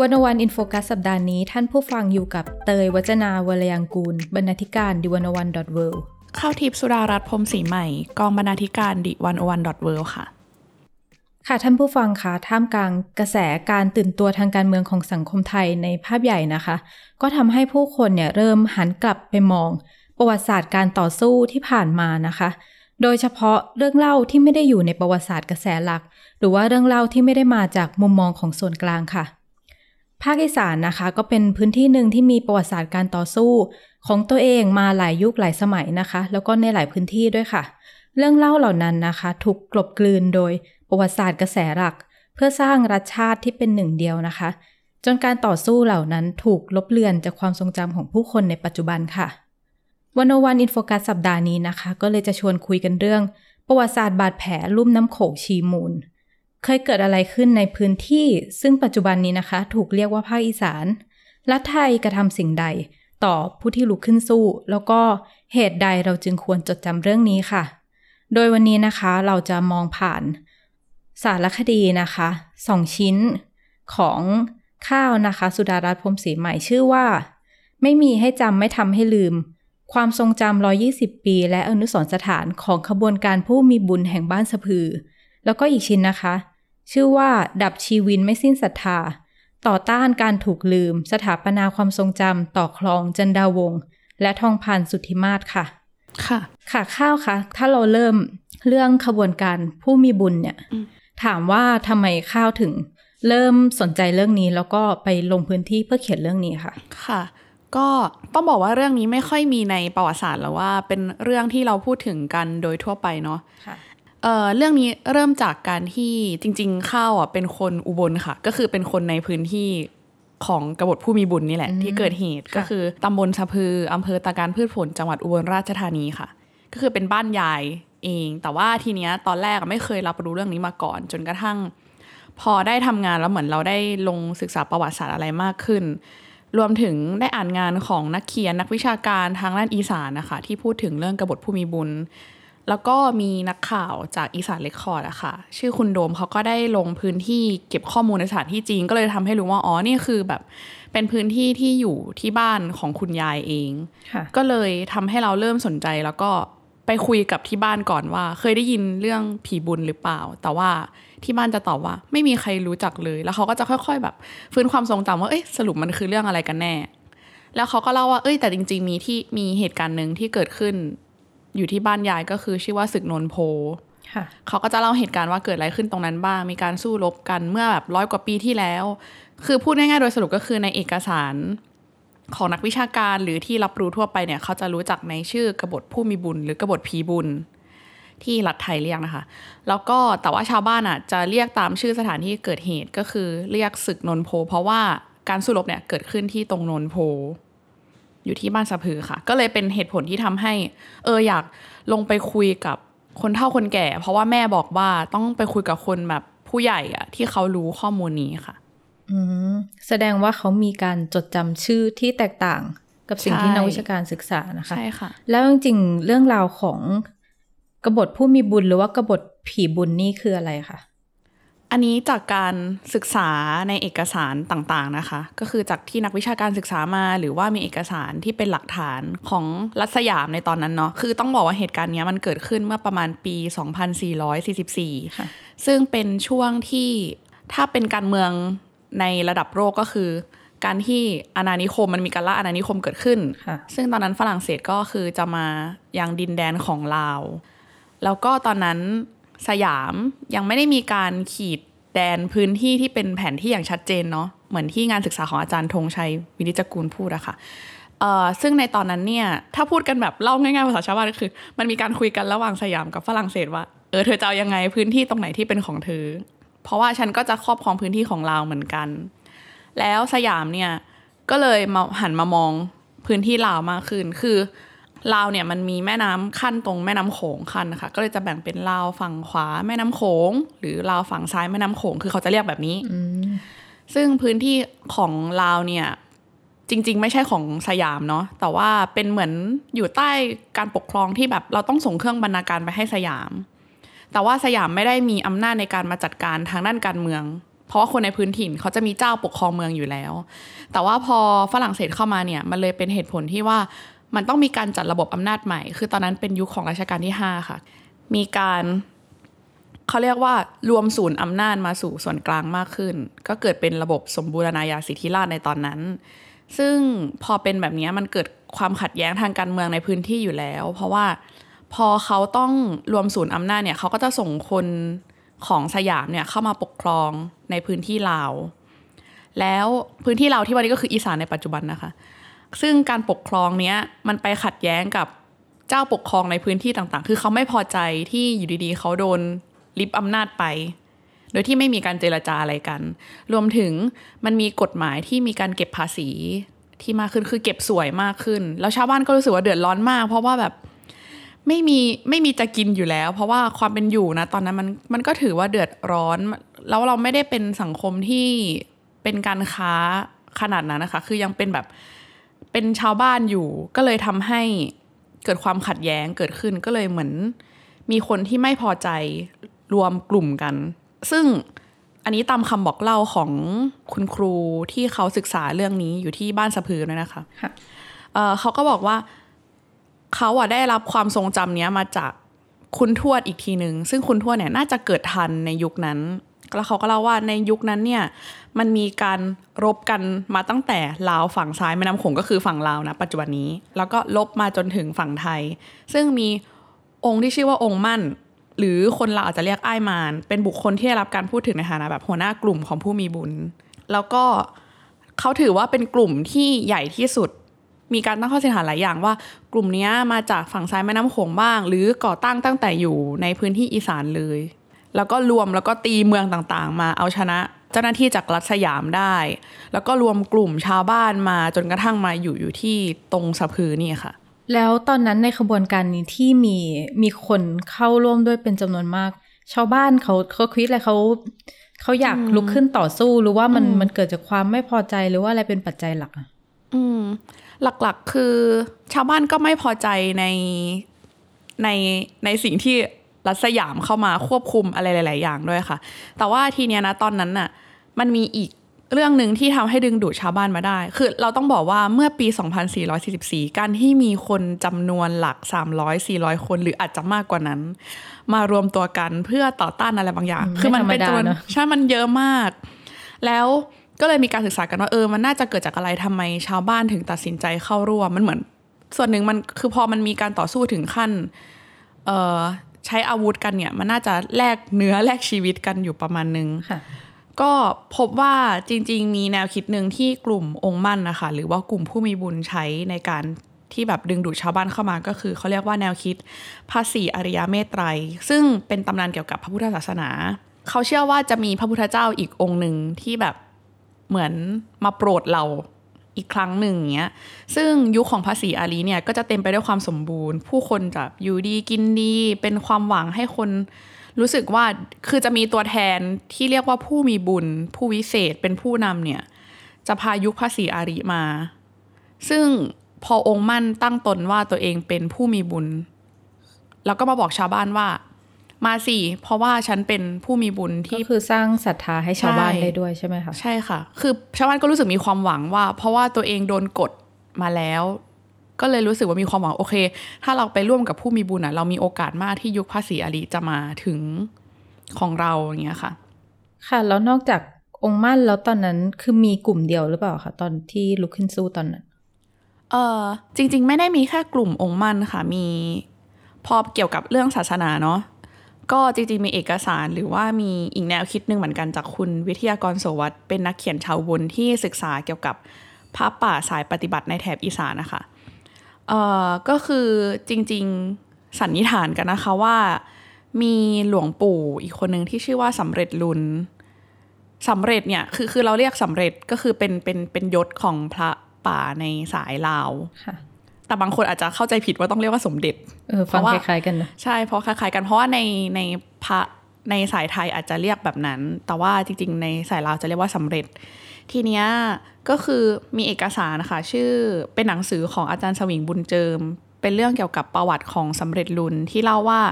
One-O-One In Focus สัปดาห์นี้ท่านผู้ฟังอยู่กับเตยวจนาวรรลยางกูร บรรณาธิการ The One-O-One dot เวข้าวทิพย์สุดารัตน์พรหมศรีใหม่ กองบรรณาธิการ The One-O-One dot เวค่ะ ค่ะท่านผู้ฟังคะท่ามกลางกระแสการตื่นตัวทางการเมืองของสังคมไทยในภาพใหญ่นะคะ ก็ทำให้ผู้คนเนี่ยเริ่มหันกลับไปมอง ประวัติศาสตร์การต่อสู้ที่ผ่านมานะคะโดยเฉพาะเรื่องเล่าที่ไม่ได้อยู่ในประวัติศาสตร์กระแสหลัก หรือว่าเรื่องเล่าที่ไม่ได้มาจากมุมมองของส่วนกลางค่ะ ภาคอีสานนะคะ ก็เป็นพื้นที่หนึ่งที่มีประวัติศาสตร์การต่อสู้ ของตัวเองมาหลายยุคหลายสมัยนะคะ แล้วก็ในหลายพื้นที่ด้วยค่ะ เรื่องเล่าเหล่านั้นนะคะ ถูกกลบกลืนโดยประวัติศาสตร์กระแสหลัก เพื่อสร้างรัฐชาติที่เป็นหนึ่งเดียวนะคะ จนการต่อสู้เหล่านั้นถูกลบเลือนจากความทรงจำของผู้คนในปัจจุบันค่ะวันวันอินโฟกัสสัปดาห์นี้นะคะ ก็เลยจะชวนคุยกันเรื่อง ประวัติศาสตร์บาดแผลลุ่มน้ำโขงชีมูล เคยเกิดอะไรขึ้นในพื้นที่ ซึ่งปัจจุบันนี้นะคะ ถูกเรียกว่าภาคอีสาน รัฐไทยกระทำสิ่งใดต่อผู้ที่ลุกขึ้นสู้ แล้วก็เหตุใดเราจึงควรจดจำเรื่องนี้ค่ะ โดยวันนี้นะคะเราจะมองผ่านสารคดีนะคะสองชิ้นของข้าวนะคะ สุดารัตน์พรมศรีใหม่ชื่อว่า ไม่มีให้จำไม่ทำให้ลืม ความทรงจำ120 ปี และอนุสรสถานของขบวนการผู้มีบุญแห่งบ้านสะพือ แล้วก็อีกชิ้นนะคะ ชื่อว่าดับชีวินไม่สิ้นศรัทธา ต่อต้านการถูกลืม สถาปนาความทรงจำต่อคลองจันดาวงศ์และทองพันสุทธิมาศค่ะ ค่ะ ค่ะข้าวคะถ้าเราเริ่มเรื่องขบวนการผู้มีบุญเนี่ยอืมถามว่าทำไมข้าวถึง เริ่มสนใจเรื่องนี้แล้วก็ไปลงพื้นที่เพื่อเขียนเรื่องนี้ค่ะ ค่ะก็ต้องบอกว่าเรื่องนี้ไม่ค่อยมีในประวัติศาสตร์หรือว่าเป็นเรื่องที่เราพูดถึงกันโดยทั่วไปเนาะค่ะ เอ่อเรื่องนี้เริ่มจากการที่จริง ๆ ข้าวอะเป็นคนอุบลค่ะ ก็คือเป็นคนในพื้นที่ของกบฏผู้มีบุญนี่แหละอืมที่เกิดเหตุค่ะก็คือตำบลสะพืออำเภอตาการพืชผลจังหวัดอุบลราชธานีค่ะ ก็คือเป็นบ้านยายเอง แต่ว่าทีเนี้ยตอนแรกอะไม่เคยรับรู้เรื่องนี้มาก่อน จนกระทั่ง พอได้ทำงานแล้วเหมือนเราได้ลงศึกษาประวัติศาสตร์อะไรมากขึ้น รวมถึงได้อ่านงานของนักเขียนนักวิชาการทางด้านอีสานนะคะที่พูดถึงเรื่องกบฏผู้มีบุญ แล้วก็มีนักข่าวจากอีสานเรคคอร์ดอะค่ะ ชื่อคุณโดมเขาก็ได้ลงพื้นที่เก็บข้อมูลในสถานที่จริง ก็เลยทำให้รู้ว่า อ๋อ นี่คือแบบเป็นพื้นที่ที่อยู่ที่บ้านของคุณยายเองค่ะก็เลยทำให้เราเริ่มสนใจแล้วก็ไปคุยกับที่บ้านก่อนว่า เคยได้ยินเรื่องผีบุญหรือเปล่า แต่ว่าที่บ้านจะตอบว่า ไม่มีใครรู้จักเลย แล้วเขาก็จะค่อย ๆ แบบฟื้นความทรงจำว่าเอ๊ะสรุปมันคือเรื่องอะไรกันแน่ แล้วเขาก็เล่าว่าเอ้ยแต่จริง ๆ มีที่มีเหตุการณ์หนึ่งที่เกิดขึ้น อยู่ที่บ้านยายก็คือชื่อว่าศึกนนโพค่ะเขาก็จะเล่าเหตุการณ์ว่าเกิดอะไรขึ้นตรงนั้นบ้าง มีการสู้รบกันเมื่อแบบร้อยกว่าปีที่แล้ว คือพูดง่ายๆโดยสรุปก็คือในเอกสารของนักวิชาการหรือที่รับรู้ทั่วไปเนี่ย เขาจะรู้จักในชื่อกบฏผู้มีบุญ หรือกบฏผีบุญ ที่รัฐไทยเรียกนะคะ แล้วก็แต่ว่าชาวบ้านอะจะเรียกตามชื่อสถานที่เกิดเหตุก็คือเรียกศึกนนโพ เพราะว่าการสู้รบเนี่ยเกิดขึ้นที่ตรงนนโพ อยู่ที่บ้านสะพือค่ะ ก็เลยเป็นเหตุผลที่ทำให้ เอออยากลงไปคุยกับคนเฒ่าคนแก่ เพราะว่าแม่บอกว่าต้องไปคุยกับคนแบบผู้ใหญ่อะที่เขารู้ข้อมูลนี้ค่ะอืมแสดงว่าเขามีการจดจำชื่อที่แตกต่างกับสิ่งที่ใช่นักวิชาการศึกษานะคะใช่ค่ะ แล้วจริงๆเรื่องราวของกบฏผู้มีบุญหรือว่ากบฏผีบุญนี่คืออะไรคะ อันนี้จากการศึกษาในเอกสารต่างๆนะคะ ก็คือจากที่นักวิชาการศึกษามา หรือว่ามีเอกสารที่เป็นหลักฐานของรัฐสยามในตอนนั้นเนาะคือต้องบอกว่าเหตุการณ์เนี้ยมันเกิดขึ้นเมื่อประมาณปี 2444ค่ะซึ่งเป็นช่วงที่ถ้าเป็นการเมืองในระดับโลกก็คือ การที่อาณานิคมมันมีการล่าอาณานิคมเกิดขึ้นค่ะซึ่งตอนนั้นฝรั่งเศสก็คือจะมายังดินแดนของลาว แล้วก็ตอนนั้น สยามยังไม่ได้มีการขีดแดนพื้นที่ที่เป็นแผนที่อย่างชัดเจนเนาะเหมือนที่งานศึกษาของอาจารย์ธงชัยวินิจกูลพูดอะค่ะเอ่อซึ่งในตอนนั้นเนี่ยถ้าพูดกันแบบเล่าง่ายๆภาษาชาวบ้านก็คือ มันมีการคุยกันระหว่างสยามกับฝรั่งเศสว่าเออเธอจะเอายังไงพื้นที่ตรงไหนที่เป็นของเธอ เพราะว่าฉันก็จะครอบครองพื้นที่ของเราเหมือนกัน แล้วสยามเนี่ยก็เลยมาหันมามองพื้นที่ลาวมากขึ้นคือ ลาวเนี่ยมันมีแม่น้ำขั้นตรงแม่น้ำโขงขั้นนะคะก็เลยจะแบ่งเป็นลาวฝั่งขวาแม่น้ำโขง หรือลาวฝั่งซ้ายแม่น้ำโขงคือเขาจะเรียกแบบนี้ซึ่งพื้นที่ของลาวเนี่ยจริง ๆ ไม่ใช่ของสยามเนาะแต่ว่าเป็นเหมือนอยู่ใต้การปกครองที่แบบเราต้องส่งเครื่องบรรณาการไปให้สยาม แต่ว่าสยามไม่ได้มีอำนาจในการมาจัดการทางด้านการเมือง เพราะว่าคนในพื้นถิ่นเขาจะมีเจ้าปกครองเมืองอยู่แล้ว แต่ว่าพอฝรั่งเศสเข้ามาเนี่ยมันเลยเป็นเหตุผลที่ว่า มันต้องมีการจัดระบบอำนาจใหม่ คือตอนนั้นเป็นยุคของรัชกาลที่ 5 ค่ะ มีการเขาเรียกว่ารวมศูนย์อำนาจมาสู่ส่วนกลางมากขึ้น ก็เกิดเป็นระบบสมบูรณาญาสิทธิราชในตอนนั้น ซึ่งพอเป็นแบบนี้มันเกิดความขัดแย้งทางการเมืองในพื้นที่อยู่แล้ว เพราะว่าพอเขาต้องรวมศูนย์อำนาจเนี่ยเขาก็จะส่งคนของสยามเนี่ยเข้ามาปกครองในพื้นที่ลาว แล้วพื้นที่ลาวที่วันนี้ก็คืออีสานในปัจจุบันนะคะ ซึ่งการปกครองเนี้ยมันไปขัดแย้งกับเจ้าปกครองในพื้นที่ต่างๆ คือเขาไม่พอใจที่อยู่ดีๆ เขาโดนลิบอำนาจไป โดยที่ไม่มีการเจรจาอะไรกัน รวมถึงมันมีกฎหมายที่มีการเก็บภาษีที่มากขึ้นคือเก็บสวยมากขึ้น แล้วชาวบ้านก็รู้สึกว่าเดือดร้อนมาก เพราะว่าแบบไม่มีไม่มีจะกินอยู่แล้ว เพราะว่าความเป็นอยู่นะตอนนั้นมันมันก็ถือว่าเดือดร้อน แล้วเราไม่ได้เป็นสังคมที่เป็นการค้าขนาดนั้นนะคะ คือยังเป็นแบบ เป็นชาวบ้านอยู่ ก็เลยทำให้เกิดความขัดแย้งเกิดขึ้นก็เลยเหมือน มีคนที่ไม่พอใจรวมกลุ่มกัน ซึ่งอันนี้ตามคำบอกเล่าของคุณครูที่เขาศึกษาเรื่องนี้อยู่ที่บ้านสะพือด้วยนะคะค่ะเอ่อเขาก็บอกว่าเขาอะได้รับความทรงจำเนี้ยมาจากคุณทวดอีกทีหนึ่งซึ่งคุณทวดเนี่ยน่าจะเกิดทันในยุคนั้น แล้วเขาก็เล่าว่าในยุคนั้นเนี่ยมันมีการรบกันมาตั้งแต่ลาวฝั่งซ้ายแม่น้ำโขงก็คือฝั่งลาวนะปัจจุบันนี้ แล้วก็ลบมาจนถึงฝั่งไทย ซึ่งมีองค์ที่ชื่อว่าองค์มั่น หรือคนเราวอาจจะเรียกอ้ายมารเป็นบุคคลที่ได้รับการพูดถึงในฐานะแบบหัวหน้ากลุ่มของผู้มีบุญ แล้วก็เขาถือว่าเป็นกลุ่มที่ใหญ่ที่สุด มีการตั้งข้อสันนิษฐานหลายอย่างว่า กลุ่มนี้มาจากฝั่งซ้ายแม่น้ำโขงบ้าง หรือก่อตั้งตั้งแต่อยู่ในพื้นที่อีสานเลย แล้วก็รวมแล้วก็ตีเมืองต่างๆ มาเอาชนะเจ้าหน้าที่จากรัฐสยามได้ แล้วก็รวมกลุ่มชาวบ้านมาจนกระทั่งมาอยู่อยู่ที่ตรงสะพือนี่ค่ะ แล้วตอนนั้นในขบวนการนี้ที่มีมีคนเข้าร่วมด้วยเป็นจำนวนมาก ชาวบ้านเขาเขาคิดอะไรเขาเขาอยากลุกขึ้นต่อสู้หรือว่ามันมันเกิดจากความไม่พอใจหรือว่าอะไรเป็นปัจจัยหลักอะอืมหลักๆคือ ชาวบ้านก็ไม่พอใจในในในสิ่งที่ รัฐสยามเข้ามาควบคุมอะไรหลาย ๆ อย่างด้วยค่ะ แต่ว่าทีเนี้ยนะตอนนั้นน่ะมันมีอีกเรื่องหนึ่งที่ทำให้ดึงดูดชาวบ้านมาได้ คือเราต้องบอกว่าเมื่อปี 2444 การที่มีคนจำนวนหลัก 300-400 คนหรืออาจจะมากกว่านั้น มารวมตัวกันเพื่อต่อต้านอะไรบางอย่าง คือมันเป็นจำนวนใช่ มันเยอะมาก แล้วก็เลยมีการศึกษากันว่าเออ มันน่าจะเกิดจากอะไรทำไมชาวบ้านถึงตัดสินใจเข้าร่วม มันเหมือน ส่วนหนึ่งมันคือพอมันมีการต่อสู้ถึงขั้นเอ่อ ใช้อาวุธกันเนี่ย มันน่าจะแลกเนื้อแลกชีวิตกันอยู่ประมาณนึงค่ะก็พบว่าจริง ๆ มีแนวคิดหนึ่งที่กลุ่มองค์มั่นนะคะหรือว่ากลุ่มผู้มีบุญใช้ในการที่แบบดึงดูดชาวบ้านเข้ามาก็คือเขาเรียกว่าแนวคิดภาษีอริยเมตไตรยซึ่งเป็นตำนานเกี่ยวกับพระพุทธศาสนา เขาเชื่อว่าจะมีพระพุทธเจ้าอีกองค์หนึ่งที่แบบเหมือนมาโปรดเรา อีกครั้งหนึ่งเงี้ย ซึ่งยุคของภาษีอารีเนี่ยก็จะเต็มไปด้วยความสมบูรณ์ ผู้คนจะอยู่ดีกินดี เป็นความหวังให้คนรู้สึกว่าคือจะมีตัวแทนที่เรียกว่าผู้มีบุญ ผู้วิเศษเป็นผู้นำเนี่ย จะพายุคภาษีอารีมา ซึ่งพอองค์มั่นตั้งตนว่าตัวเองเป็นผู้มีบุญ แล้วก็มาบอกชาวบ้านว่า มาสิเพราะว่าฉันเป็นผู้มีบุญที่ที่คือสร้างศรัทธาให้ชาวบ้านใช่ได้ด้วยใช่ไหมคะใช่ค่ะ คือชาวบ้านก็รู้สึกมีความหวังว่า เพราะว่าตัวเองโดนกดมาแล้ว ก็เลยรู้สึกว่ามีความหวังโอเค ถ้าเราไปร่วมกับผู้มีบุญอะเรามีโอกาสมากที่ยุคภาษีอาลีจะมาถึงของเราอย่างเงี้ยค่ะ ค่ะแล้วนอกจากองค์มั่นแล้วตอนนั้นคือมีกลุ่มเดียวหรือเปล่าคะตอนที่ลุกขึ้นสู้ตอนนั้นเออจริง ๆ ไม่ได้มีแค่กลุ่มองค์มั่นค่ะมี พอเกี่ยวกับเรื่องศาสนาเนาะ ก็จริงๆมีเอกสารหรือว่ามีอีกแนวคิดหนึ่งเหมือนกันจากคุณวิทยากรโสวัตเป็นนักเขียนชาวบุญที่ศึกษาเกี่ยวกับพระป่าสายปฏิบัติในแถบอีสานนะคะเอ่อก็คือจริงๆสันนิษฐานกันนะคะว่า มีหลวงปู่อีกคนหนึ่งที่ชื่อว่าสำเร็จลุนสำเร็จเนี่ยคือคือเราเรียกสำเร็จก็คือเป็นเป็นเป็นยศของพระป่าในสายลาวค่ะ แต่บางคนอาจจะเข้าใจผิดว่าต้องเรียกว่าสมเด็จเออฟังเพราะว่าคล้ายๆกันนะใช่เพราะคล้ายๆกันเพราะว่าในในพระในสายไทยอาจจะเรียกแบบนั้น แต่ว่าจริง ๆ ในสายลาวจะเรียกว่าสำเร็จ ทีเนี้ยก็คือมีเอกสารนะคะชื่อเป็นหนังสือของอาจารย์สวิงบุญเจิม เป็นเรื่องเกี่ยวกับประวัติของสำเร็จรุนที่เล่าว่า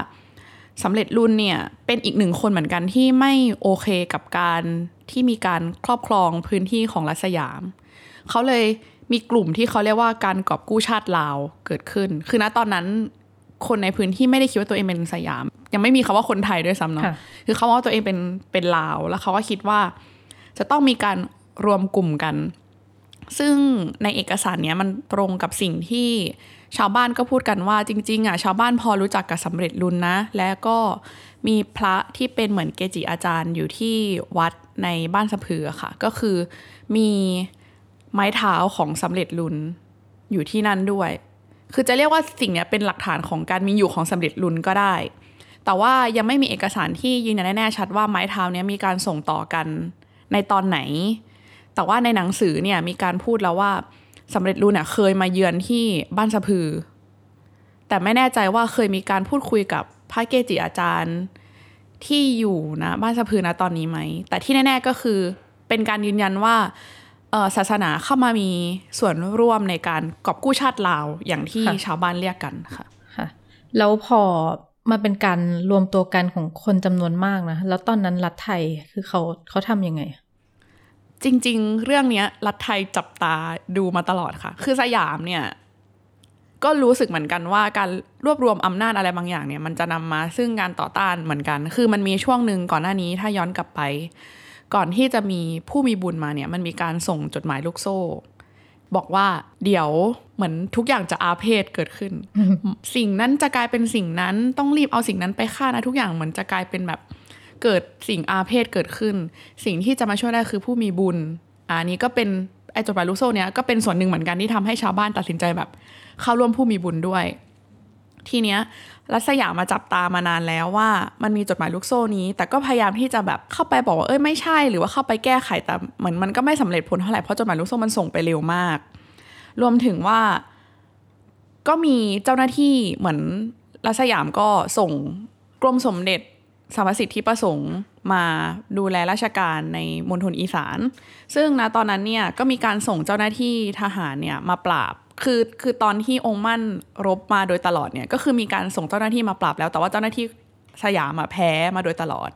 สำเร็จรุนเนี่ยเป็นอีกหนึ่งคนเหมือนกันที่ไม่โอเคกับการที่มีการครอบครองพื้นที่ของรัฐสยาม เขาเลย มีกลุ่มที่เขาเรียกว่าการกอบกู้ชาติลาวเกิดขึ้น คือณตอนนั้นคนในพื้นที่ไม่ได้คิดว่าตัวเองเป็นสยาม ยังไม่มีคำว่าคนไทยด้วยซ้ำเนาะค่ะคือเขาว่าตัวเองเป็นเป็นลาว แล้วเขาก็คิดว่า จะต้องมีการรวมกลุ่มกัน ซึ่งในเอกสารเนี้ยมันตรงกับสิ่งที่ชาวบ้านก็พูดกันว่าจริงๆอะชาวบ้านพอรู้จักกับสำเร็จรุนนะ และก็มีพระที่เป็นเหมือนเกจิอาจารย์อยู่ที่วัดในบ้านสะพือค่ะ ก็คือมี ไม้เท้าของสำเร็จรุนอยู่ที่นั่นด้วย คือจะเรียกว่าสิ่งนี้เป็นหลักฐานของการมีอยู่ของสำเร็จรุนก็ได้ แต่ว่ายังไม่มีเอกสารที่ยืนยันแน่ชัดว่าไม้เท้านี้มีการส่งต่อกันในตอนไหน แต่ว่าในหนังสือเนี่ยมีการพูดแล้วว่าสำเร็จรูนเนี่ยเคยมาเยือนที่บ้านสะพือ แต่ไม่แน่ใจว่าเคยมีการพูดคุยกับพระเกจิอาจารย์ที่อยู่นะบ้านสะพือนะตอนนี้ไหม แต่ที่แน่ ๆก็คือเป็นการยืนยันว่า ศาสนาเข้ามามีส่วนร่วมในการกอบกู้ชาติลาวอย่างที่ค่ะชาวบ้านเรียกกันค่ะค่ะ แล้วพอมาเป็นการรวมตัวกันของคนจำนวนมากนะ แล้วตอนนั้นรัฐไทยคือเขาเขาทำยังไง จริง ๆ เรื่องเนี้ยรัฐไทยจับตาดูมาตลอดค่ะ คือสยามเนี่ย ก็รู้สึกเหมือนกันว่าการรวบรวมอำนาจอะไรบางอย่างเนี่ย มันจะนำมาซึ่งการต่อต้านเหมือนกัน คือมันมีช่วงหนึ่งก่อนหน้านี้ถ้าย้อนกลับไป ก่อนที่จะมีผู้มีบุญมาเนี่ยมันมีการส่งจดหมายลูกโซ่ บอกว่าเดี๋ยวเหมือนทุกอย่างจะอาเพศเกิดขึ้น สิ่งนั้นจะกลายเป็นสิ่งนั้นต้องรีบเอาสิ่งนั้นไปฆ่านะทุกอย่างเหมือนจะกลายเป็นแบบเกิดสิ่งอาเพศเกิดขึ้น สิ่งที่จะมาช่วยได้คือผู้มีบุญอันนี้ก็เป็นไอจดหมายลูกโซ่เนี้ยก็เป็นส่วนหนึ่งเหมือนกันที่ทำให้ชาวบ้านตัดสินใจแบบ เข้าร่วมผู้มีบุญด้วย ทีเนี้ย รัสยามมาจับตามานานแล้วว่า มันมีจดหมายลูกโซ่นี้ แต่ก็พยายามที่จะแบบเข้าไปบอกว่าเอ้ยไม่ใช่หรือว่าเข้าไปแก้ไขแต่เหมือนมันก็ไม่สำเร็จผลเท่าไหร่เพราะจดหมายลูกโซ่มันส่งไปเร็วมาก รวมถึงว่า ก็มีเจ้าหน้าที่เหมือนรัสยามก็ส่งกรมสมเด็จสารสิทธิประสงค์มาดูแลราชการในมณฑลอีสาน ซึ่งนะตอนนั้นเนี่ยก็มีการส่งเจ้าหน้าที่ทหารเนี่ยมาปราบ คือคือตอนที่องค์มั่นรบมาโดยตลอดเนี่ยก็คือมีการส่งเจ้าหน้าที่มาปราบแล้ว แต่ว่าเจ้าหน้าที่สยามอะแพ้มาโดยตลอด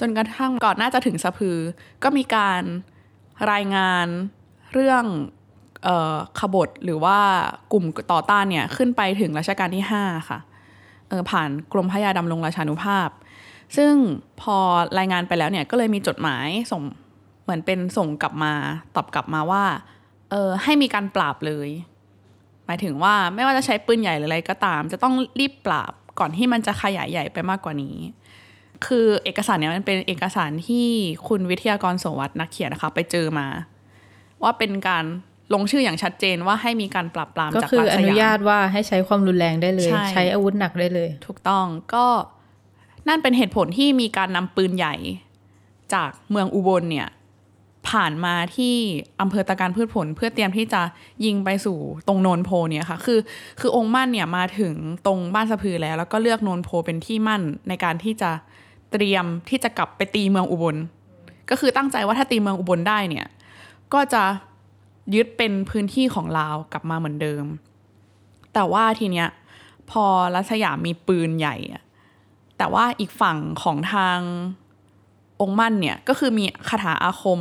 จนกระทั่งก่อนน่าจะถึงสะพือ ก็มีการรายงานเรื่องออขบฏหรือว่ากลุ่มต่อต้านเนี่ยขึ้นไปถึงรัชกาลที่ 5 ค่ะออผ่านกรมพระยาดำรงราชานุภาพ ซึ่งพอรายงานไปแล้วเนี่ยก็เลยมีจดหมายส่งเหมือนเป็นส่งกลับมาตอบกลับมาว่าเออให้มีการปราบเลย หมายถึงว่าไม่ว่าจะใช้ปืนใหญ่หรืออะไรก็ตาม จะต้องรีบปราบก่อนที่มันจะขยายใหญ่ไปมากกว่านี้ คือเอกสารเนี้ยมันเป็นเอกสารที่คุณวิทยากรโสวัสด์นักเขียนนะคะ ไปเจอมา ว่าเป็นการลงชื่ออย่างชัดเจนว่าให้มีการปราบปรามก็จากคือรัฐอสนุยามญาตว่าให้ใช้ความรุนแรงได้เลย ใช่ใช้อาวุธหนักได้เลย ถูกต้องก็นั่นเป็นเหตุผลที่มีการนำปืนใหญ่จากเมืองอุบลเนี่ย ผ่านมาที่อำเภอตะการพืชผล เพื่อเตรียมที่จะยิงไปสู่ตรงโนนโพเนี่ยค่ะคือคือองค์มั่นเนี่ยมาถึงตรงบ้านสะพือแล้ว แล้วก็เลือกโนนโพเป็นที่มั่นในการที่จะเตรียมที่จะกลับไปตีเมืองอุบล ก็คือตั้งใจว่าถ้าตีเมืองอุบลได้เนี่ยก็จะยึดเป็นพื้นที่ของลาวกลับมาเหมือนเดิม แต่ว่าทีเนี้ยพอรัชยามมีปืนใหญ่แต่ว่าอีกฝั่งของทางองค์มั่นเนี่ยก็คือมีคาถาอาคม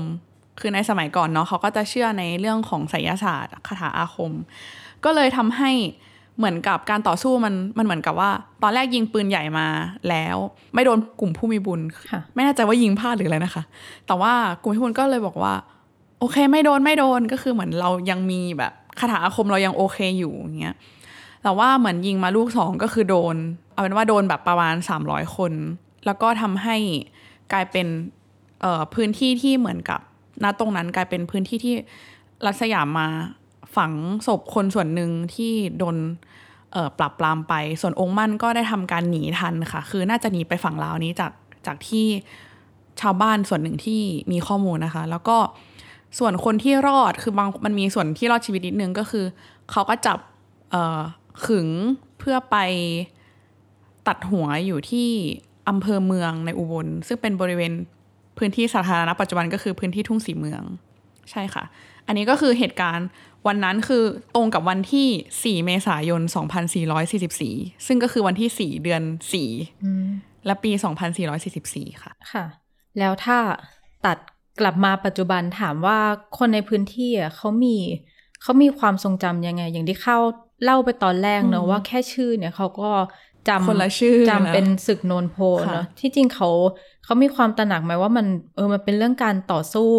คือในสมัยก่อนเนาะเขาก็จะเชื่อในเรื่องของไสยศาสตร์คาถาอาคม ก็เลยทำให้เหมือนกับการต่อสู้มันมันเหมือนกับว่า ตอนแรกยิงปืนใหญ่มาแล้ว ไม่โดนกลุ่มผู้มีบุญค่ะไม่แน่ใจว่ายิงพลาดหรืออะไรนะคะ แต่ว่ากลุ่มผู้มีบุญก็เลยบอกว่า โอเคไม่โดนไม่โดนก็คือเหมือนเรายังมีแบบคาถาอาคมเรายังโอเคอยู่อย่างเงี้ยแต่ว่าเหมือนยิงมาลูกสองก็คือโดน เอาเป็นว่าโดนแบบประมาณ 300 คน แล้วก็ทำให้กลายเป็นเอ่อพื้นที่ที่เหมือนกับ ณตรงนั้นกลายเป็นพื้นที่ที่รัฐสยามมาฝังศพคนส่วนหนึ่งที่โดนปรับปรามไป ส่วนองค์มั่นก็ได้ทำการหนีทันค่ะ คือน่าจะหนีไปฝั่งลาวนี้จากจากที่ชาวบ้านส่วนหนึ่งที่มีข้อมูลนะคะ แล้วก็ส่วนคนที่รอดคือบางมันมีส่วนที่รอดชีวิตนิดนึงก็คือ เขาก็จับขึงเพื่อไปตัดหัวอยู่ที่อำเภอเมืองในอุบล ซึ่งเป็นบริเวณ พื้นที่สาธารณะปัจจุบันก็คือพื้นที่ทุ่งสีเมือง ใช่ค่ะ อันนี้ก็คือเหตุการณ์วันนั้นคือตรงกับวันที่ 4 เมษายน 2444 ซึ่งก็คือวันที่ 4 เดือน 4 และปี 2444 ค่ะ ค่ะ แล้วถ้าตัดกลับมาปัจจุบันถามว่าคนในพื้นที่อะเขามีเขามีความทรงจำยังไง อย่างที่เข้าเล่าไปตอนแรกเนอะว่าแค่ชื่อเนี่ยเขาก็จำคนละชื่อจำเป็นแล้วศึกโนนโพค่ะเนอะที่จริงเขา เขามีความตระหนักไหมว่ามันเออมันเป็นเรื่องการต่อสู้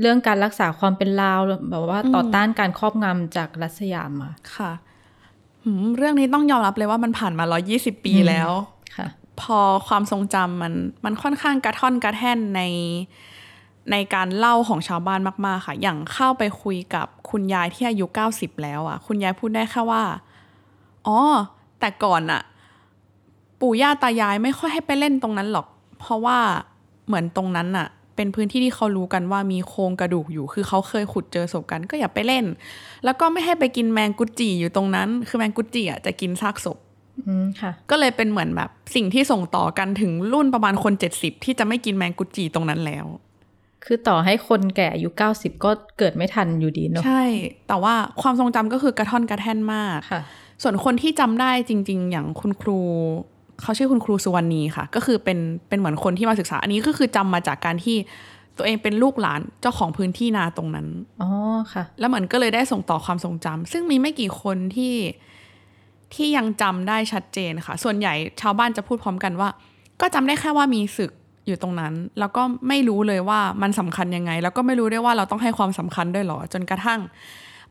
เรื่องการรักษาความเป็นลาวแบบว่าต่อต้านการครอบงำจากรัสยามอะค่ะหืมเรื่องนี้ต้องยอมรับเลยว่ามันผ่านมา120ปีอืมแล้วค่ะพอความทรงจำมันมันค่อนข้างกระท่อนกระแท่นในในการเล่าของชาวบ้านมาก ๆ ค่ะ อย่างเข้าไปคุยกับคุณยายที่อายุ90แล้วอะ คุณยายพูดได้แค่ว่า อ๋อ แต่ก่อนอะ ปู่ย่าตายายไม่ค่อยให้ไปเล่นตรงนั้นหรอก เพราะว่าเหมือนตรงนั้นอะเป็นพื้นที่ที่เขารู้กันว่ามีโครงกระดูกอยู่ คือเขาเคยขุดเจอศพกัน ก็อย่าไปเล่น แล้วก็ไม่ให้ไปกินแมงกุดจีอยู่ตรงนั้น คือแมงกุดจีอะจะกินซากศพอืมค่ะก็เลยเป็นเหมือนแบบสิ่งที่ส่งต่อกันถึงรุ่นประมาณคน70ที่จะไม่กินแมงกุจีตรงนั้นแล้ว คือต่อให้คนแก่อายุเก้าสิบก็เกิดไม่ทันอยู่ดีเนอะใช่ แต่ว่าความทรงจำก็คือกระท่อนกระแท่นมากค่ะส่วนคนที่จำได้จริง ๆ อย่างคุณครู เขาชื่อคุณครูสุวรรณีค่ะ ก็คือเป็นเป็นเหมือนคนที่มาศึกษา อันนี้ก็คือจำมาจากการที่ตัวเองเป็นลูกหลานเจ้าของพื้นที่นาตรงนั้นอ๋อค่ะ แล้วเหมือนก็เลยได้ส่งต่อความทรงจำซึ่งมีไม่กี่คนที่ที่ยังจำได้ชัดเจนค่ะ ส่วนใหญ่ชาวบ้านจะพูดพร้อมกันว่า ก็จำได้แค่ว่ามีศึกอยู่ตรงนั้น แล้วก็ไม่รู้เลยว่ามันสำคัญยังไง แล้วก็ไม่รู้ด้วยว่าเราต้องให้ความสำคัญด้วยเหรอ จนกระทั่ง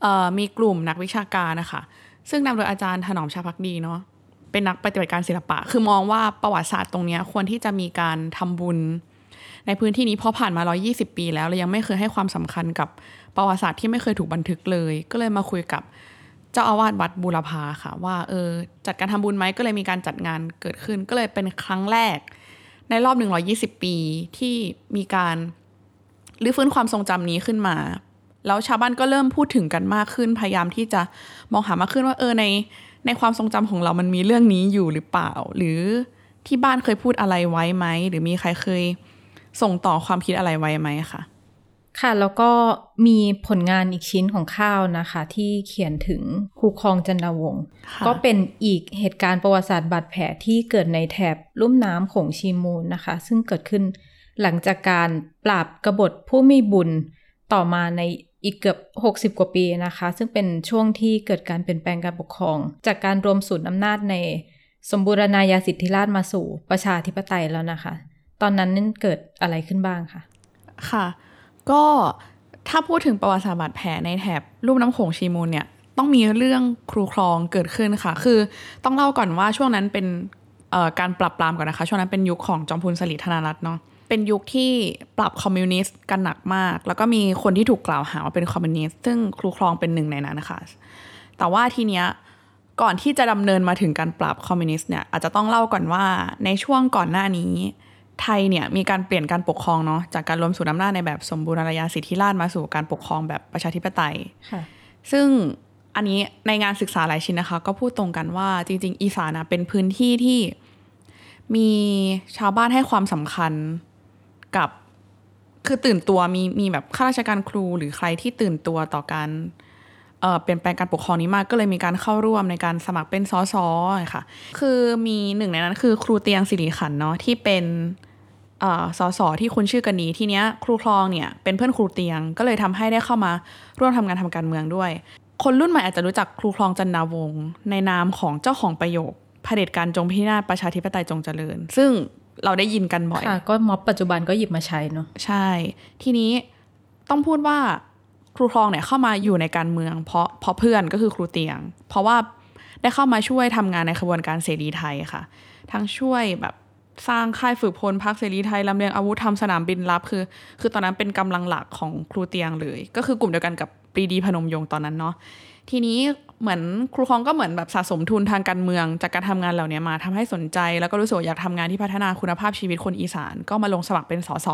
เอ่อมีกลุ่มนักวิชาการนะคะ ซึ่งนำโดยอาจารย์ถนอมชาพักดีเนาะ เป็นนักปฏิบัติการศิลปะ คือมองว่าประวัติศาสตร์ตรงนี้ควรที่จะมีการทำบุญ ในพื้นที่นี้เพราะผ่านมา 120 ปีแล้วเรายังไม่เคยให้ความสำคัญกับประวัติศาสตร์ที่ไม่เคยถูกบันทึกเลย ก็เลยมาคุยกับเจ้าอาวาสวัดบูรพาค่ะ ว่าเออจัดการทำบุญไหมก็เลยมีการจัดงานเกิดขึ้น ก็เลยเป็นครั้งแรก ในรอบ 120 ปีที่มีการรื้อฟื้นความทรงจำนี้ขึ้นมาแล้วชาวบ้านก็เริ่มพูดถึงกันมากขึ้น พยายามที่จะมองหามากขึ้นว่าเออใน ในความทรงจำของเรามันมีเรื่องนี้อยู่หรือเปล่า หรือที่บ้านเคยพูดอะไรไว้ไหม หรือมีใครเคยส่งต่อความคิดอะไรไว้ไหมคะค่ะ แล้วก็มีผลงานอีกชิ้นของข้าวนะคะ ที่เขียนถึงครูครองจันดาวงศ์ค่ะก็เป็นอีกเหตุการณ์ประวัติศาสตร์บาดแผลที่เกิดในแถบลุ่มน้ำโขงชีมูลนะคะ ซึ่งเกิดขึ้นหลังจากการปราบกบฏผู้มีบุญต่อมาใน อีกเกือบ 60 กว่าปีนะคะ ซึ่งเป็นช่วงที่เกิดการเปลี่ยนแปลงการปกครอง จากการรวมศูนย์อำนาจในสมบูรณาญาสิทธิราชมาสู่ประชาธิปไตยแล้วนะคะ ตอนนั้นนั่นเกิดอะไรขึ้นบ้างคะค่ะ ก็ถ้าพูดถึงประวัติศาสตร์บาดแผลในแถบลุ่มน้ำโขงชีมูลเนี่ยต้องมีเรื่องครูครองเกิดขึ้นค่ะ คือต้องเล่าก่อนว่าช่วงนั้นเป็นการปราบปรามก่อนนะคะ ช่วงนั้นเป็นยุคของจอมพลสฤษดิ์ธนะรัชต์เนาะ เป็นยุคที่ปราบคอมมิวนิสต์กันหนักมาก แล้วก็มีคนที่ถูกกล่าวหาว่าเป็นคอมมิวนิสต์ซึ่งครูครองเป็นหนึ่งในนั้นนะคะแต่ว่าทีเนี้ยก่อนที่จะดำเนินมาถึงการปราบคอมมิวนิสต์เนี่ยอาจจะต้องเล่าก่อนว่าในช่วงก่อนหน้านี้ ไทยเนี่ยมีการเปลี่ยนการปกครองเนาะจากการรวมศูนย์อำนาจในแบบสมบูรณาญาสิทธิราชย์มาสู่การปกครองแบบประชาธิปไตยซึ่งอันนี้ในงานศึกษาหลายชิ้นนะคะ ก็พูดตรงกันว่าจริง ๆ อีสานะเป็นพื้นที่ที่มีชาวบ้านให้ความสำคัญ กับคือตื่นตัวมีมีแบบข้าราชการครูหรือใครที่ตื่นตัวต่อการเเปลี่ยนแปลงการปกครองนี้มากก็เลยมีการเข้าร่วมในการสมัครเป็นสสค่ะ คือมีหนึ่งในนั้นคือครูเตียงสิริขันเนาะที่เป็นเอ่อสสที่คุณชื่อกันนี้ทีเนี้ยครูคลองเนี่ยเป็นเพื่อนครูเตียงก็เลยทำให้ได้เข้ามาร่วมทำงานทำการเมืองด้วย คนรุ่นใหม่อาจจะรู้จักครูคลองจันดาวงในนามของเจ้าของประโยคเผด็จการจงพินาศประชาธิปไตยจงเจริญ ซึ่ง เราได้ยินกันบ่อยค่ะก็ม็อบปัจจุบันก็หยิบมาใช้เนาะใช่ ทีนี้ต้องพูดว่าครูคลองเนี่ยเข้ามาอยู่ในการเมือง เพราะเพราะเพื่อนก็คือครูเตียง เพราะว่าได้เข้ามาช่วยทำงานในขบวนการเสรีไทยค่ะ ทั้งช่วยแบบสร้างค่ายฝึกพลพักเสรีไทยลำเลียงอาวุธทำสนามบินรับคือ คือตอนนั้นเป็นกำลังหลักของครูเตียงเลย ก็คือกลุ่มเดียวกันกับ ปรีดีพนมยงค์ตอนนั้นเนาะทีนี้เหมือนครูคลองก็เหมือนแบบสะสมทุนทางการเมือง จากการทำงานเหล่านี้มาทำให้สนใจ แล้วก็รู้สึกอยากทำงานที่พัฒนาคุณภาพชีวิตคนอีสาน ก็มาลงสมัครเป็นสส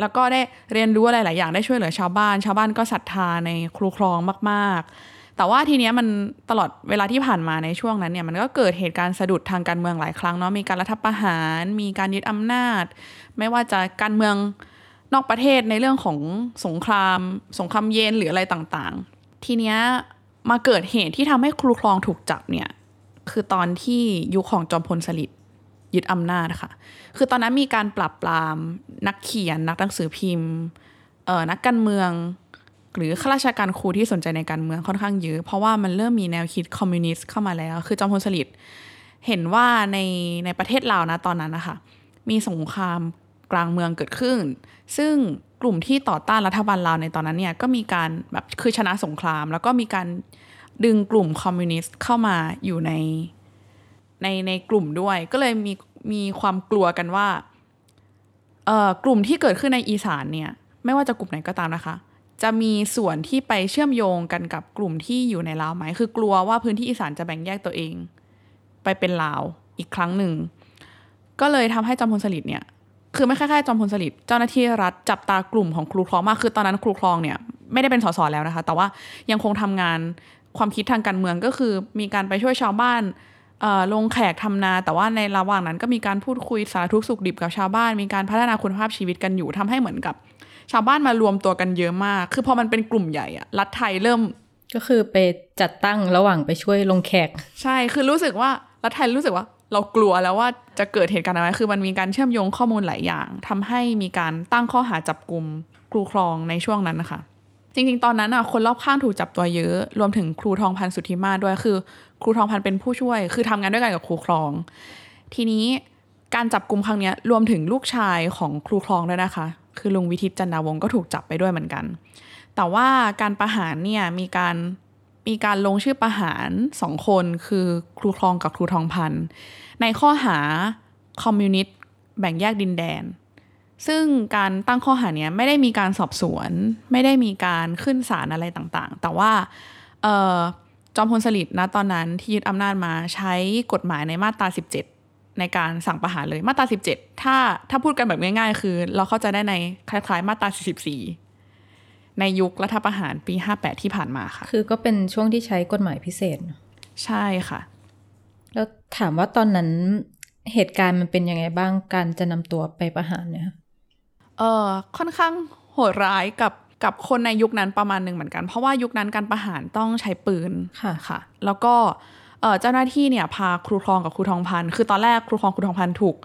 แล้วก็ได้เรียนรู้อะไรหลายอย่างได้ช่วยเหลือชาวบ้าน ชาวบ้านก็ศรัทธาในครูคลองมากๆ แต่ว่าทีเนี้ยมันตลอดเวลาที่ผ่านมาในช่วงนั้นเนี่ยมันก็เกิดเหตุการณ์สะดุดทางการเมืองหลายครั้งเนาะมีการรัฐประหาร มีการยึดอำนาจ ไม่ว่าจะการเมือง นอกประเทศในเรื่องของสงคราม สงครามเย็นหรืออะไรต่างๆ ทีเนี้ยมาเกิดเหตุที่ทำให้ครูคลองถูกจับเนี่ยคือตอนที่ยุคของจอมพลสฤษดิ์ยึดอำนาจค่ะ คือตอนนั้นมีการปรับปรามนักเขียนนักหนังสือพิมพ์เอ่อนักการเมือง หรือข้าราชการครูที่สนใจในการเมืองค่อนข้างเยอะ เพราะว่ามันเริ่มมีแนวคิดคอมมิวนิสต์เข้ามาแล้ว คือจอมพลสฤษดิ์เห็นว่าในในประเทศลาวนะตอนนั้นนะคะมีสงคราม กลางเมืองเกิดขึ้น ซึ่งกลุ่มที่ต่อต้านรัฐบาลลาวในตอนนั้นเนี่ยก็มีการแบบคือชนะสงคราม แล้วก็มีการดึงกลุ่มคอมมิวนิสต์เข้ามาอยู่ในในในกลุ่มด้วย ก็เลยมีมีความกลัวกันว่าเอ่อกลุ่มที่เกิดขึ้นในอีสานเนี่ยไม่ว่าจะกลุ่มไหนก็ตามนะคะ จะมีส่วนที่ไปเชื่อมโยงกันกับกลุ่มที่อยู่ในลาวไหมคือกลัวว่าพื้นที่อีสานจะแบ่งแยกตัวเอง ไปเป็นลาวอีกครั้งหนึ่งก็เลยทำให้จอมพลสฤษดิ์เนี่ย คือไม่แค่แค่จอมพลสฤษดิ์เจ้าหน้าที่รัฐจับตากลุ่มของครูคลองมากคือตอนนั้นครูคลองเนี่ยไม่ได้เป็นสสแล้วนะคะ แต่ว่ายังคงทำงานความคิดทางการเมืองก็คือ มีการไปช่วยชาวบ้านลงแขกทำนา แต่ว่าในระหว่างนั้นก็มีการพูดคุยสารทุกสุขดิบกับชาวบ้าน มีการพัฒนาคุณภาพชีวิตกันอยู่ทำให้เหมือนกับ ชาวบ้านมารวมตัวกันเยอะมาก คือพอมันเป็นกลุ่มใหญ่อะรัฐไทยเริ่ม ก็คือไปจัดตั้งระหว่างไปช่วยลงแขก ใช่คือรู้สึกว่ารัฐไทยรู้สึกว่า เรากลัวแล้วว่าจะเกิดเหตุการณ์อะไร คือมันมีการเชื่อมโยงข้อมูลหลายอย่างทำให้มีการตั้งข้อหาจับกลุ่มครูครองในช่วงนั้นนะคะ จริงๆ ตอนนั้นอะคนรอบข้างถูกจับตัวเยอะ รวมถึงครูทองพันธ์สุทธิมาด้วย คือ ครูทองพันธ์เป็นผู้ช่วย คือทำงานด้วยกันกับครูครอง ทีนี้การจับกลุ่มครั้งนี้รวมถึงลูกชายของครูครองด้วยนะคะ คือลุงวิทิตจันดาวงก็ถูกจับไปด้วยเหมือนกัน แต่ว่าการประหารเนี่ยมีการ มีการลงชื่อประหารสองคนคือครูครองกับครูทองพันธ์ในข้อหาคอมมิวนิสต์แบ่งแยกดินแดน ซึ่งการตั้งข้อหาเนี้ยไม่ได้มีการสอบสวน ไม่ได้มีการขึ้นศาลอะไรต่างๆ แต่ว่าจอมพลสฤษดิ์นะตอนนั้นที่ยึดอำนาจมาใช้กฎหมายในมาตรา 17 ในการสั่งประหารเลยมาตรา 17 ถ้าถ้าพูดกันแบบง่ายๆ คือ เราเข้าใจได้ในคล้ายๆ มาตรา 44 ในยุครัฐประหารปี 58 ที่ผ่านมาค่ะ คือก็เป็นช่วงที่ใช้กฎหมายพิเศษเนอะใช่ค่ะ แล้วถามว่าตอนนั้นเหตุการณ์มันเป็นยังไงบ้างการจะนำตัวไปประหารเนี่ยเออค่อนข้างโหดร้ายกับกับคนในยุคนั้นประมาณหนึ่งเหมือนกัน เพราะว่ายุคนั้นการประหารต้องใช้ปืนค่ะค่ะ แล้วก็เอ่อเจ้าหน้าที่เนี่ยพาครูคลองกับครูทองพันธ์คือตอนแรกครูคลองครูทองพันธ์ถูก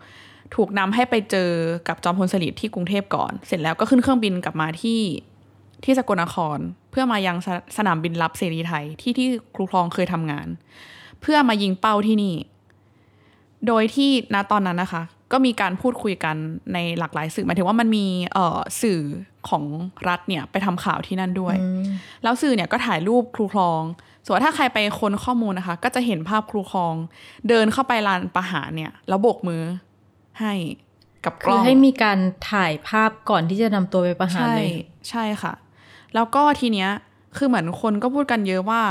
ถูกนำให้ไปเจอกับจอมพลสฤษดิ์ที่กรุงเทพก่อน เสร็จแล้วก็ขึ้นเครื่องบินกลับมาที่ ที่สกลนคร เพื่อมายังสสนามบินรับเสรีไทยที่ที่ครูคลองเคยทำงาน เพื่อมายิงเป้าที่นี่ โดยที่ณตอนนั้นนะคะ ก็มีการพูดคุยกันในหลากหลายสื่อหมายถึงว่ามันมีเอ่อสื่อของรัฐเนี่ยไปทำข่าวที่นั่นด้วย แล้วสื่อเนี่ยก็ถ่ายรูปครูคลองส่วนถ้าใครไปค้นข้อมูลนะคะ ก็จะเห็นภาพครูคลอง เดินเข้าไปลานประหารเนี่ย แล้วโบกมือให้กับกคืล้อองให้มีการถ่ายภาพก่อนที่จะนำตัวไปประหารใช่เลย ใช่ค่ะ แล้วก็ทีเนี้ยคือเหมือนคนก็พูดกันเยอะว่า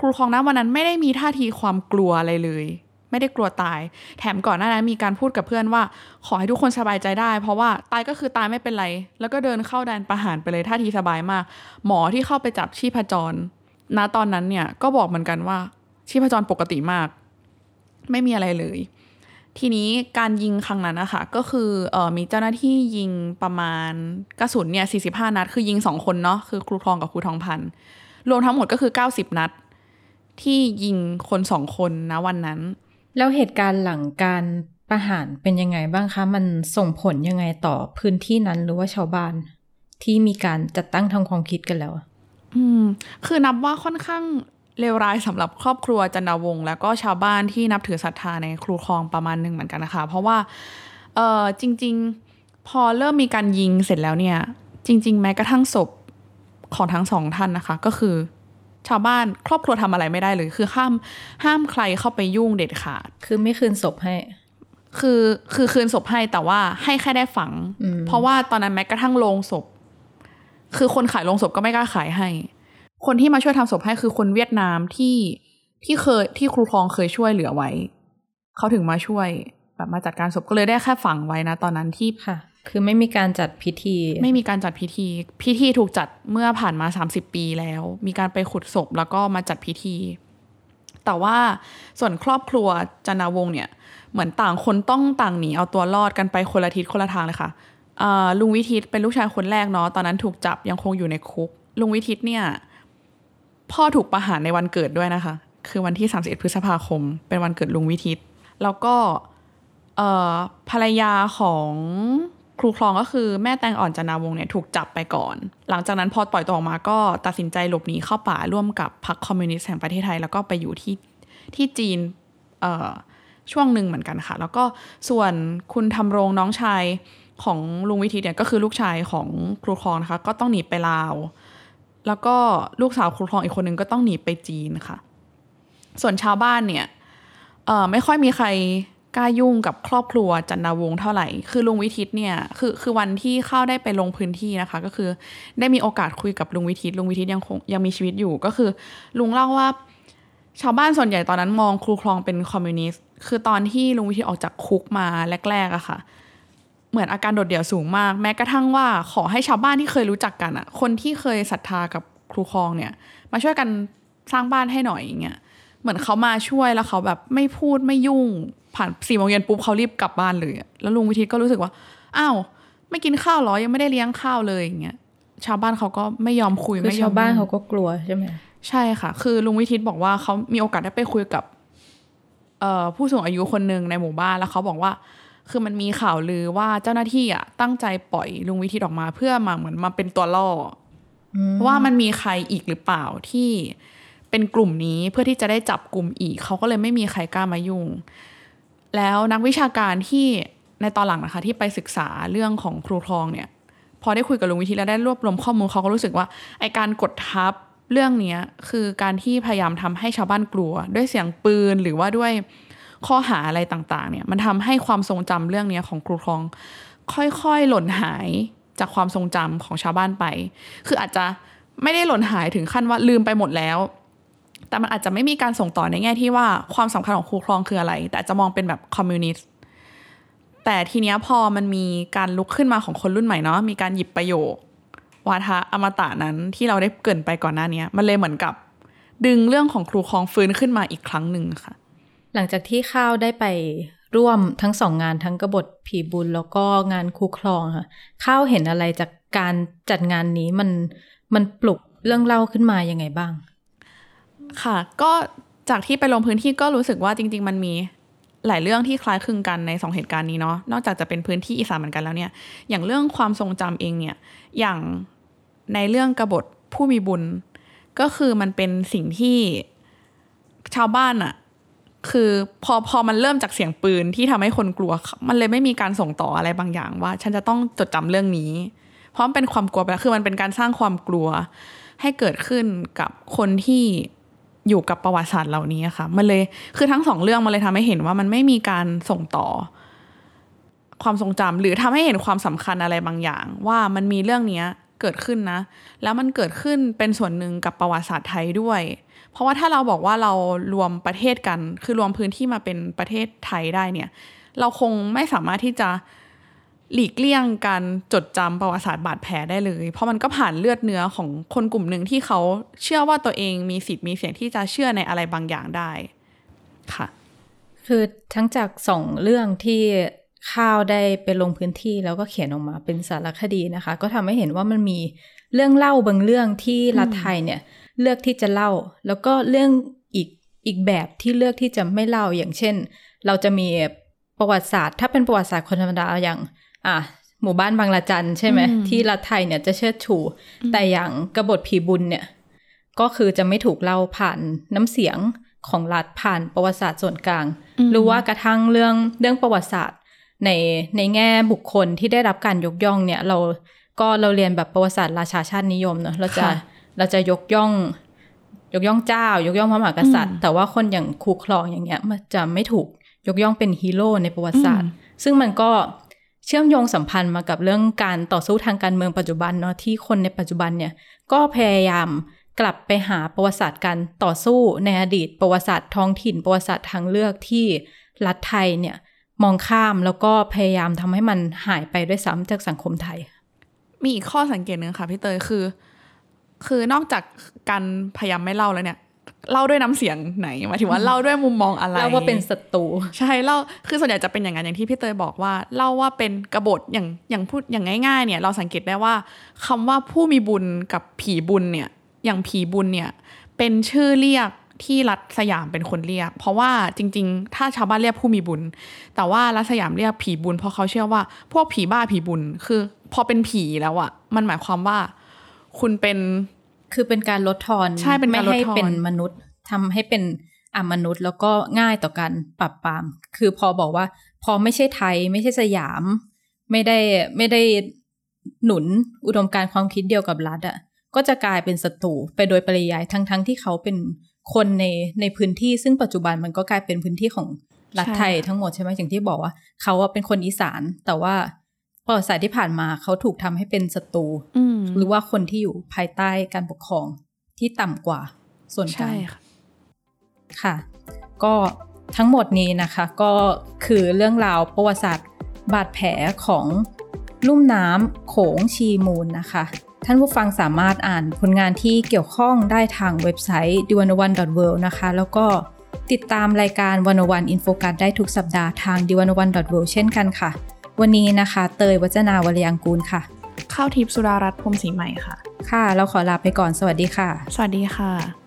ครูคองนะวันนั้นไม่ได้มีท่าทีความกลัวอะไรเลย ไม่ได้กลัวตาย แถมก่อนหน้านั้นมีการพูดกับเพื่อนว่า ขอให้ทุกคนสบายใจได้ เพราะว่าตายก็คือตายไม่เป็นไร แล้วก็เดินเข้าแดนประหารไปเลยท่าทีสบายมาก หมอที่เข้าไปจับชีพจรณตอนนั้นเนี่ยก็บอกเหมือนกันว่าชีพจรปกติมาก ไม่มีอะไรเลย ทีนี้การยิงครั้งนั้นนะคะก็คือเออมีเจ้าหน้าที่ยิงประมาณกระสุนเนี่ย45 นัด คือยิงสองคนเนาะคือครูคลองกับครูทองพันธ์รวมทั้งหมดก็คือ 90 นัด ที่ยิงคนสองคนนะวันนั้น แล้วเหตุการณ์หลังการประหารเป็นยังไงบ้างคะ มันส่งผลยังไงต่อพื้นที่นั้นหรือว่าชาวบ้าน ที่มีการจัดตั้งทางความคิดกันแล้วอะอืมคือนับว่าค่อนข้าง เลวร้ายสำหรับครอบครัวจันดาวงศ์แล้วก็ชาวบ้านที่นับถือศรัทธาในครูคลองประมาณหนึ่งเหมือนกันนะคะ เพราะว่าเออจริง ๆ พอเริ่มมีการยิงเสร็จแล้วเนี่ย จริง ๆ แม้กระทั่งศพของทั้งสองท่านนะคะ ก็คือ ชาวบ้านครอบครัวทำอะไรไม่ได้เลย คือห้ามห้ามใครเข้าไปยุ่งเด็ดขาด คือไม่คืนศพให้ คือคือคืนศพให้แต่ว่าให้แค่ได้ฝังอืมเพราะว่าตอนนั้นแม้กระทั่งโลงศพ คือคนขายโลงศพก็ไม่กล้าขายให้ คนที่มาช่วยทำศพให้คือคนเวียดนามที่ที่เคยที่ครูคลองเคยช่วยเหลือไว้ เขาถึงมาช่วยแบบมาจัดการศพก็เลยได้แค่ฝังไว้นะ ตอนนั้นที่ค่ะ คือไม่มีการจัดพิธี ไม่มีการจัดพิธี พิธีถูกจัดเมื่อผ่านมาสามสิบปีแล้ว มีการไปขุดศพแล้วก็มาจัดพิธี แต่ว่าส่วนครอบครัวจันนาวงศ์เนี่ย เหมือนต่างคนต้องต่างหนีเอาตัวรอดกันไปคนละทิศคนละทางเลยค่ะอ่าลุงวิทิตเป็นลูกชายคนแรกเนาะตอนนั้นถูกจับยังคงอยู่ในคุก ลุงวิทิตเนี่ย พ่อถูกประหารในวันเกิดด้วยนะคะ คือวันที่ 31 พฤษภาคม เป็นวันเกิดลุงวิทิต แล้วก็เอภรรยาของครูคลองก็คือแม่แตงอ่อนจันนาวงเนี่ยถูกจับไปก่อน หลังจากนั้นพอปล่อยตัวออกมาก็ตัดสินใจหลบหนีเข้าป่าร่วมกับพรรคคอมมิวนิสต์แห่งประเทศไทย แล้วก็ไปอยู่ที่ที่จีนเอ่อช่วงหนึ่งเหมือนกันค่ะ แล้วก็ส่วนคุณทำรงน้องชายของลุงวิทิตเนี่ยก็คือลูกชายของครูคลองนะคะ ก็ต้องหนีไปลาว แล้วก็ลูกสาวครูคลองอีกคนนึงก็ต้องหนีไปจีนค่ะ ส่วนชาวบ้านเนี่ยไม่ค่อยมีใครกล้ายุ่งกับครอบครัวจันนาวงเท่าไหร่ คือลุงวิทิตเนี่ย คือ คือวันที่เข้าได้ไปลงพื้นที่นะคะ ก็คือได้มีโอกาสคุยกับลุงวิทิต ลุงวิทิตยังคงยังมีชีวิตอยู่ ก็คือ ลุงเล่าว่า ชาวบ้านส่วนใหญ่ตอนนั้นมองครูคลองเป็นคอมมิวนิสต์ คือตอนที่ลุงวิทิตออกจากคุกมาแรกๆอะค่ะ เหมือนอาการโดดเดี่ยวสูงมาก แม้กระทั่งว่าขอให้ชาวบ้านที่เคยรู้จักกันอะคนที่เคยศรัทธากับครูคลองเนี่ย มาช่วยกันสร้างบ้านให้หน่อยอย่างเงี้ยเหมือนเขามาช่วยแล้วเขาแบบไม่พูดไม่ยุ่ง ผ่านสี่โมงเย็นปุ๊บเขารีบกลับบ้านเลยอะแล้วลุงวิทิตก็รู้สึกว่าอ้าวไม่กินข้าวเหรอยังไม่ได้เลี้ยงข้าวเลยอย่างเงี้ยชาวบ้านเขาก็ไม่ยอมคุยคือไม่ยอชามวบ้านยุ่งเขาก็กลัวใช่ไหมใช่ค่ะ คือลุงวิทิตบอกว่าเขามีโอกาสได้ไปคุยกับเอ่อผู้สูงอายุคนหนึ่งในหมู่บ้านแล้วเขาบอกว่า คือมันมีข่าวลือว่าเจ้าหน้าที่อะตั้งใจปล่อยลุงวิทิตออกมาเพื่อมาเหมือนมาเป็นตัวล่ออว่ามันมีใครอีกหรือเปล่าที่เป็นกลุ่มนี้เพื่อที่จะได้จับกลุ่มอีก เขาก็เลยไม่มีใครกล้ามายุ่ง แล้วนักวิชาการที่ในตอนหลังนะคะ ที่ไปศึกษาเรื่องของครูคลองเนี่ย พอได้คุยกับลุงวิทิตแล้วได้รวบรวมข้อมูลเขาก็รู้สึกว่าไอการกดทับเรื่องเนี้ยคือการที่พยายามทำให้ชาวบ้านกลัว ด้วยเสียงปืนหรือว่าด้วย ข้อหาอะไรต่างๆเนี่ยมันทำให้ความทรงจำเรื่องเนี้ยของครูคลอง ค่อยๆ หล่นหายจากความทรงจำของชาวบ้านไป คืออาจจะไม่ได้หล่นหายถึงขั้นว่าลืมไปหมดแล้ว แต่มันอาจจะไม่มีการส่งต่อในแง่ที่ว่าความสำคัญของครูคลองคืออะไร แต่อาจจะมองเป็นแบบคอมมิวนิสต์แต่ทีเนี้ยพอมันมีการลุกขึ้นมาของคนรุ่นใหม่เนาะมีการหยิบประโยควาทะอมตะนั้นที่เราได้เกินไปก่อนหน้านี้มันเลยเหมือนกับ ดึงเรื่องของครูคลองฟื้นขึ้นมาอีกครั้งหนึ่งค่ะ หลังจากที่ข้าวได้ไปร่วมทั้งสองงานทั้งกบฏผีบุญแล้วก็งานคูคลองค่ะข้าวเห็นอะไรจากการจัดงานนี้มันมันปลุกเรื่องเล่าขึ้นมายังไงบ้าง ค่ะ ก็จากที่ไปลงพื้นที่ก็รู้สึกว่าจริง ๆ มันมีหลายเรื่องที่คล้ายคลึงกันในสองเหตุการณ์นี้เนาะนอกจากจะเป็นพื้นที่อีสานเหมือนกันแล้วเนี่ย อย่างเรื่องความทรงจำเองเนี่ย อย่างในเรื่องกบฏผู้มีบุญ ก็คือมันเป็นสิ่งที่ชาวบ้านอะ คือพอพอมันเริ่มจากเสียงปืนที่ทำให้คนกลัว มันเลยไม่มีการส่งต่ออะไรบางอย่างว่า ฉันจะต้องจดจำเรื่องนี้ เพราะมันเป็นความกลัวไปแล้วคือมันเป็นการสร้างความกลัว ให้เกิดขึ้นกับคนที่อยู่กับประวัติศาสตร์เหล่านี้ค่ะมันเลยคือทั้งสองเรื่องมันเลยทำให้เห็นว่ามันไม่มีการส่งต่อ ความทรงจำหรือทำให้เห็นความสำคัญอะไรบางอย่าง ว่ามันมีเรื่องเนี้ยเกิดขึ้นนะ แล้วมันเกิดขึ้นเป็นส่วนหนึ่งกับประวัติศาสตร์ไทยด้วย เพราะว่าถ้าเราบอกว่าเรารวมประเทศกัน คือรวมพื้นที่มาเป็นประเทศไทยได้เนี่ย เราคงไม่สามารถที่จะหลีกเลี่ยงการจดจำประวัติศาสตร์บาดแผลได้เลย เพราะมันก็ผ่านเลือดเนื้อของคนกลุ่มหนึ่งที่เขาเชื่อว่าตัวเองมีสิทธิ์มีเสียงที่จะเชื่อในอะไรบางอย่างได้ค่ะ คือทั้งจากสองเรื่องที่ข้าวได้ไปลงพื้นที่แล้วก็เขียนออกมาเป็นสารคดีนะคะ ก็ทำให้เห็นว่ามันมีเรื่องเล่าบางเรื่องที่รัฐไทยเนี่ย เลือกที่จะเล่า แล้วก็เรื่องอีกอีกแบบที่เลือกที่จะไม่เล่าอย่างเช่น เราจะมีประวัติศาสตร์ ถ้าเป็นประวัติศาสตร์คนธรรมดาอย่าง อะหมู่บ้านบางละจันใช่ไหมอืมที่รัฐไทยเนี่ยจะเชิดชู แต่อย่างกบฏผีบุญเนี่ยก็คือจะไม่ถูกเล่าผ่านน้ำเสียงของรัฐผ่านประวัติศาสตร์ส่วนกลาง หรือว่ากระทั่งเรื่องเรื่องประวัติศาสตร์ในในแง่บุคคลที่ได้รับการยกย่องเนี่ยเราก็เราเรียนแบบประวัติศาสตร์ราชาชาตินิยมเนอะเราจะค่ะ เราจะยกย่อง ยกย่องเจ้า ยกย่องพระมหากษัตริย์ แต่ว่าคนอย่างครูคลองอย่างเงี้ย มันจะไม่ถูกยกย่องเป็นฮีโร่ในประวัติศาสตร์ ซึ่งมันก็เชื่อมโยงสัมพันธ์มากับเรื่องการต่อสู้ทางการเมืองปัจจุบันเนาะที่คนในปัจจุบันเนี่ยก็พยายามกลับไปหาประวัติศาสตร์การต่อสู้ในอดีต ประวัติศาสตร์ท้องถิ่น ประวัติศาสตร์ทางเลือกที่รัฐไทยเนี่ยมองข้ามแล้วก็พยายามทำให้มันหายไปด้วยซ้ำจากสังคมไทย มีอีกข้อสังเกตหนึ่งค่ะพี่เตยคือ คือนอกจากการพยายามไม่เล่าแล้วเนี่ยเล่าด้วยน้ำเสียงไหนหมายถึงว่าเล่าด้วยมุมมองอะไรเล่าว่าเป็นศัตรูใช่เล่าคือส่วนใหญ่จะเป็นอย่างนั้นอย่างที่พี่เตยบอกว่าเล่าว่าเป็นกบฏอย่างอย่างพูดอย่างง่ายๆเนี่ยเราสังเกตได้ว่าคำว่าผู้มีบุญกับผีบุญเนี่ยอย่างผีบุญเนี่ยเป็นชื่อเรียกที่รัฐสยามเป็นคนเรียก เพราะว่าจริง ๆ ถ้าชาวบ้านเรียกผู้มีบุญ แต่ว่ารัฐสยามเรียกผีบุญเพราะเขาเชื่อว่า พวกผีบ้าผีบุญคือ พอเป็นผีแล้วอะมันหมายความว่า คุณเป็น คือเป็นการลดทอนใช่เป็นการลดทอนไม่ให้เป็นมนุษย์ทำให้เป็นอมนุษย์แล้วก็ง่ายต่อการปรับปราม คือพอบอกว่า พอไม่ใช่ไทย ไม่ใช่สยาม ไม่ได้ไม่ได้หนุนอุดมการณ์ความคิดเดียวกับรัฐอะ่ะ ก็จะกลายเป็นศัตรูไปโดยปริยายทั้งทั้งที่เขาเป็นคนในในพื้นที่ซึ่งปัจจุบันมันก็กลายเป็นพื้นที่ของรัฐไทยทั้งหมดใช่ไหมอย่างที่บอกว่า เขาอะเป็นคนอีสานแต่ว่า ประวัติศาสตร์ที่ผ่านมาเขาถูกทำให้เป็นศัตรูอืมหรือว่าคนที่อยู่ภายใต้การปกครองที่ต่ำกว่าส่วนกลาใช่งค่ะค่ะ ก็ทั้งหมดนี้นะคะก็คือเรื่องราวประวัติศาสตร์บาดแผลของลุ่มน้ำโขงชีมูลนะคะ ท่านผู้ฟังสามารถอ่านผลงานที่เกี่ยวข้องได้ทางเว็บไซต์ d 1 1 w o r l d นะคะ แล้วก็ติดตามรายการวันวันอินโฟกัสได้ทุกสัปดาห์ทาง d 1 1 w o r l d เช่นกันค่ะ วันนี้นะคะ เตยวัจนาวรยังกูลค่ะ ข้าวทิพย์สุดารัตน์พรหมศรีใหม่ค่ะ ค่ะ เราขอลาไปก่อนสวัสดีค่ะ สวัสดีค่ะ